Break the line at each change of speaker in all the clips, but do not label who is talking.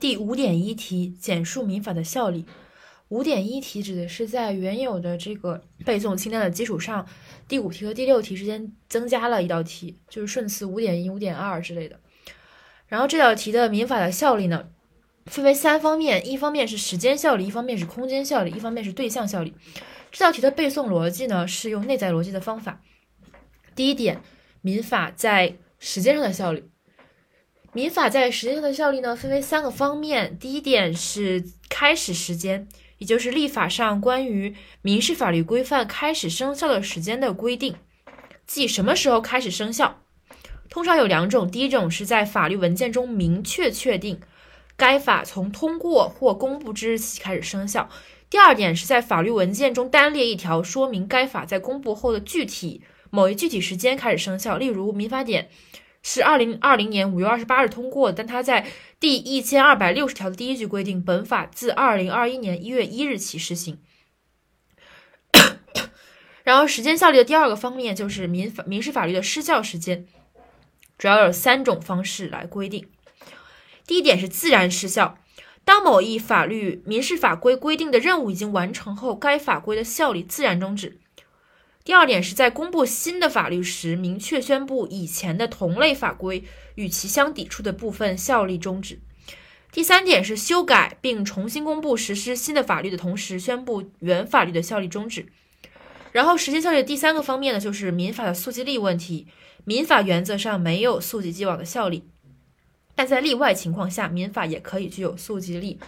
第五点一题，简述民法的效力。五点一题指的是在原有的这个背诵清单的基础上，第五题和第六题之间增加了一道题，就是顺次五点一、五点二之类的。然后这道题的民法的效力呢，分为三方面：一方面是时间效力，一方面是空间效力，一方面是对象效力。这道题的背诵逻辑呢，是用内在逻辑的方法。第一点，民法在时间上的效力。民法在时间上的效力呢，分为三个方面。第一点是开始时间，也就是立法上关于民事法律规范开始生效的时间的规定，即什么时候开始生效。通常有两种，第一种是在法律文件中明确确定该法从通过或公布之日起开始生效；第二点是在法律文件中单列一条，说明该法在公布后的具体某一具体时间开始生效。例如，《民法典》。是二零二零年五月二十八日通过，但它在第一千二百六十条的第一句规定，本法自二零二一年一月一日起施行。然后，时间效力的第二个方面就是民法民事法律的失效时间，主要有三种方式来规定。第一点是自然失效，当某一法律民事法规规定的任务已经完成后，该法规的效力自然终止。第二点是在公布新的法律时，明确宣布以前的同类法规与其相抵触的部分效力终止。第三点是修改并重新公布实施新的法律的同时，宣布原法律的效力终止。然后，时间效力的第三个方面呢，就是民法的溯及力问题。民法原则上没有溯及既往的效力，但在例外情况下，民法也可以具有溯及力。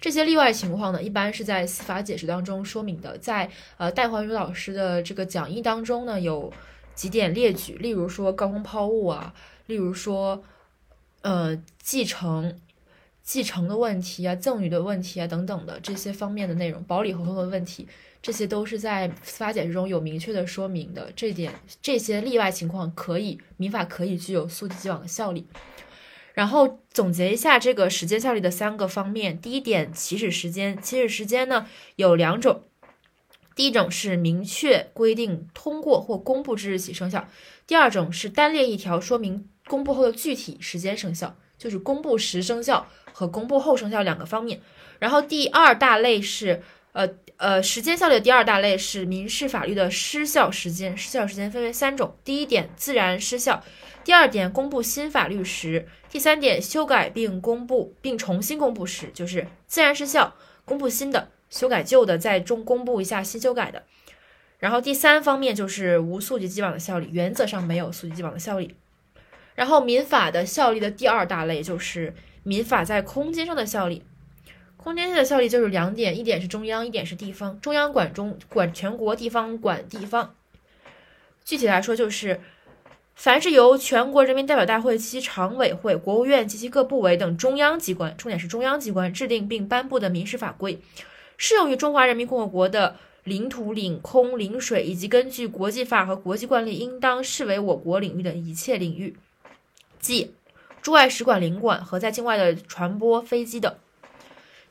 这些例外情况呢，一般是在司法解释当中说明的。在呃戴环宇老师的这个讲义当中呢，有几点列举，例如说高空抛物啊，例如说呃继承继承的问题啊，赠与的问题啊等等的这些方面的内容，保理合同的问题，这些都是在司法解释中有明确的说明的。这点这些例外情况可以民法可以具有溯及既往的效力。然后总结一下这个时间效力的三个方面。第一点，起始时间。起始时间呢有两种，第一种是明确规定通过或公布之日起生效；第二种是单列一条说明公布后的具体时间生效，就是公布时生效和公布后生效两个方面。然后第二大类是呃呃时间效力的第二大类是民事法律的失效时间。失效时间分为三种：第一点，自然失效。第二点，公布新法律时；第三点，修改并公布并重新公布时，就是自然失效，公布新的，修改旧的，在中公布一下新修改的。然后第三方面就是无溯及既往的效力，原则上没有溯及既往的效力。然后民法的效力的第二大类就是民法在空间上的效力，空间上的效力就是两点，一点是中央，一点是地方。中央管中管全国，地方管地方。具体来说就是。凡是由全国人民代表大会及其常委会、国务院及其各部委等中央机关（重点是中央机关）制定并颁布的民事法规，适用于中华人民共和国的领土、领空、领水以及根据国际法和国际惯例应当视为我国领域的一切领域，即驻外使馆领馆和在境外的船舶、飞机等。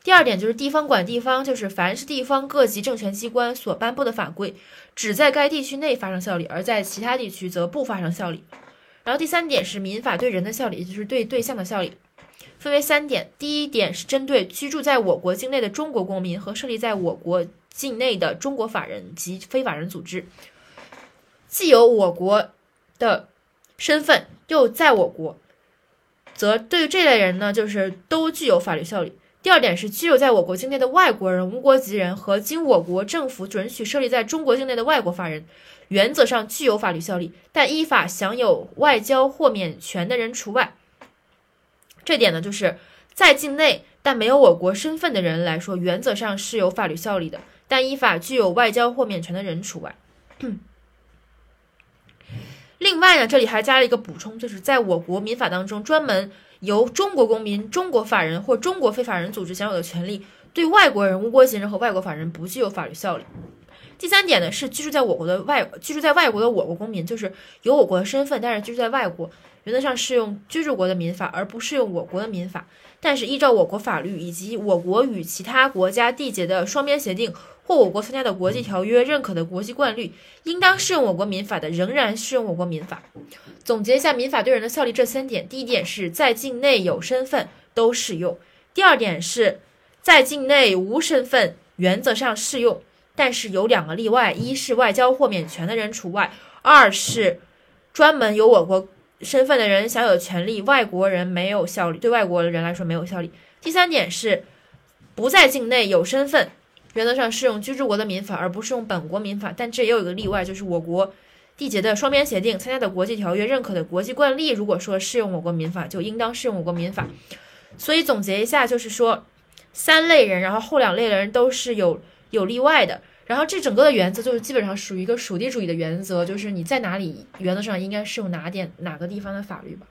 第二点就是地方管地方，就是凡是地方各级政权机关所颁布的法规，只在该地区内发生效力，而在其他地区则不发生效力。然后第三点是民法对人的效力，也就是对对象的效力，分为三点。第一点是针对居住在我国境内的中国公民和设立在我国境内的中国法人及非法人组织，既有我国的身份，又在我国，则对于这类人呢，就是都具有法律效力。第二点是居住在我国境内的外国人、无国籍人和经我国政府准许设立在中国境内的外国法人，原则上具有法律效力，但依法享有外交豁免权的人除外。这点呢，就是在境内但没有我国身份的人来说，原则上是有法律效力的，但依法具有外交豁免权的人除外。另外呢，这里还加了一个补充，就是在我国民法当中专门。由中国公民、中国法人或中国非法人组织享有的权利，对外国人、无国籍人和外国法人不具有法律效力。第三点呢，是居住在我国的外居住在外国的我国公民，就是有我国的身份，但是居住在外国，原则上适用居住国的民法，而不适用我国的民法。但是依照我国法律以及我国与其他国家缔结的双边协定。或我国参加的国际条约认可的国际惯例，应当适用我国民法的，仍然适用我国民法。总结一下民法对人的效力这三点：第一点是在境内有身份都适用；第二点是在境内无身份，原则上适用，但是有两个例外：一是外交豁免权的人除外；二是专门有我国身份的人享有权利，外国人没有效力，对外国人来说没有效力。第三点是不在境内有身份，原则上适用居住国的民法，而不是用本国民法。但这也有一个例外，就是我国缔结的双边协定、参加的国际条约、认可的国际惯例，如果说适用我国民法，就应当适用我国民法。所以总结一下，就是说三类人，然后后两类人都是有有例外的。然后这整个的原则就是基本上属于一个属地主义的原则，就是你在哪里，原则上应该是用哪点哪个地方的法律吧。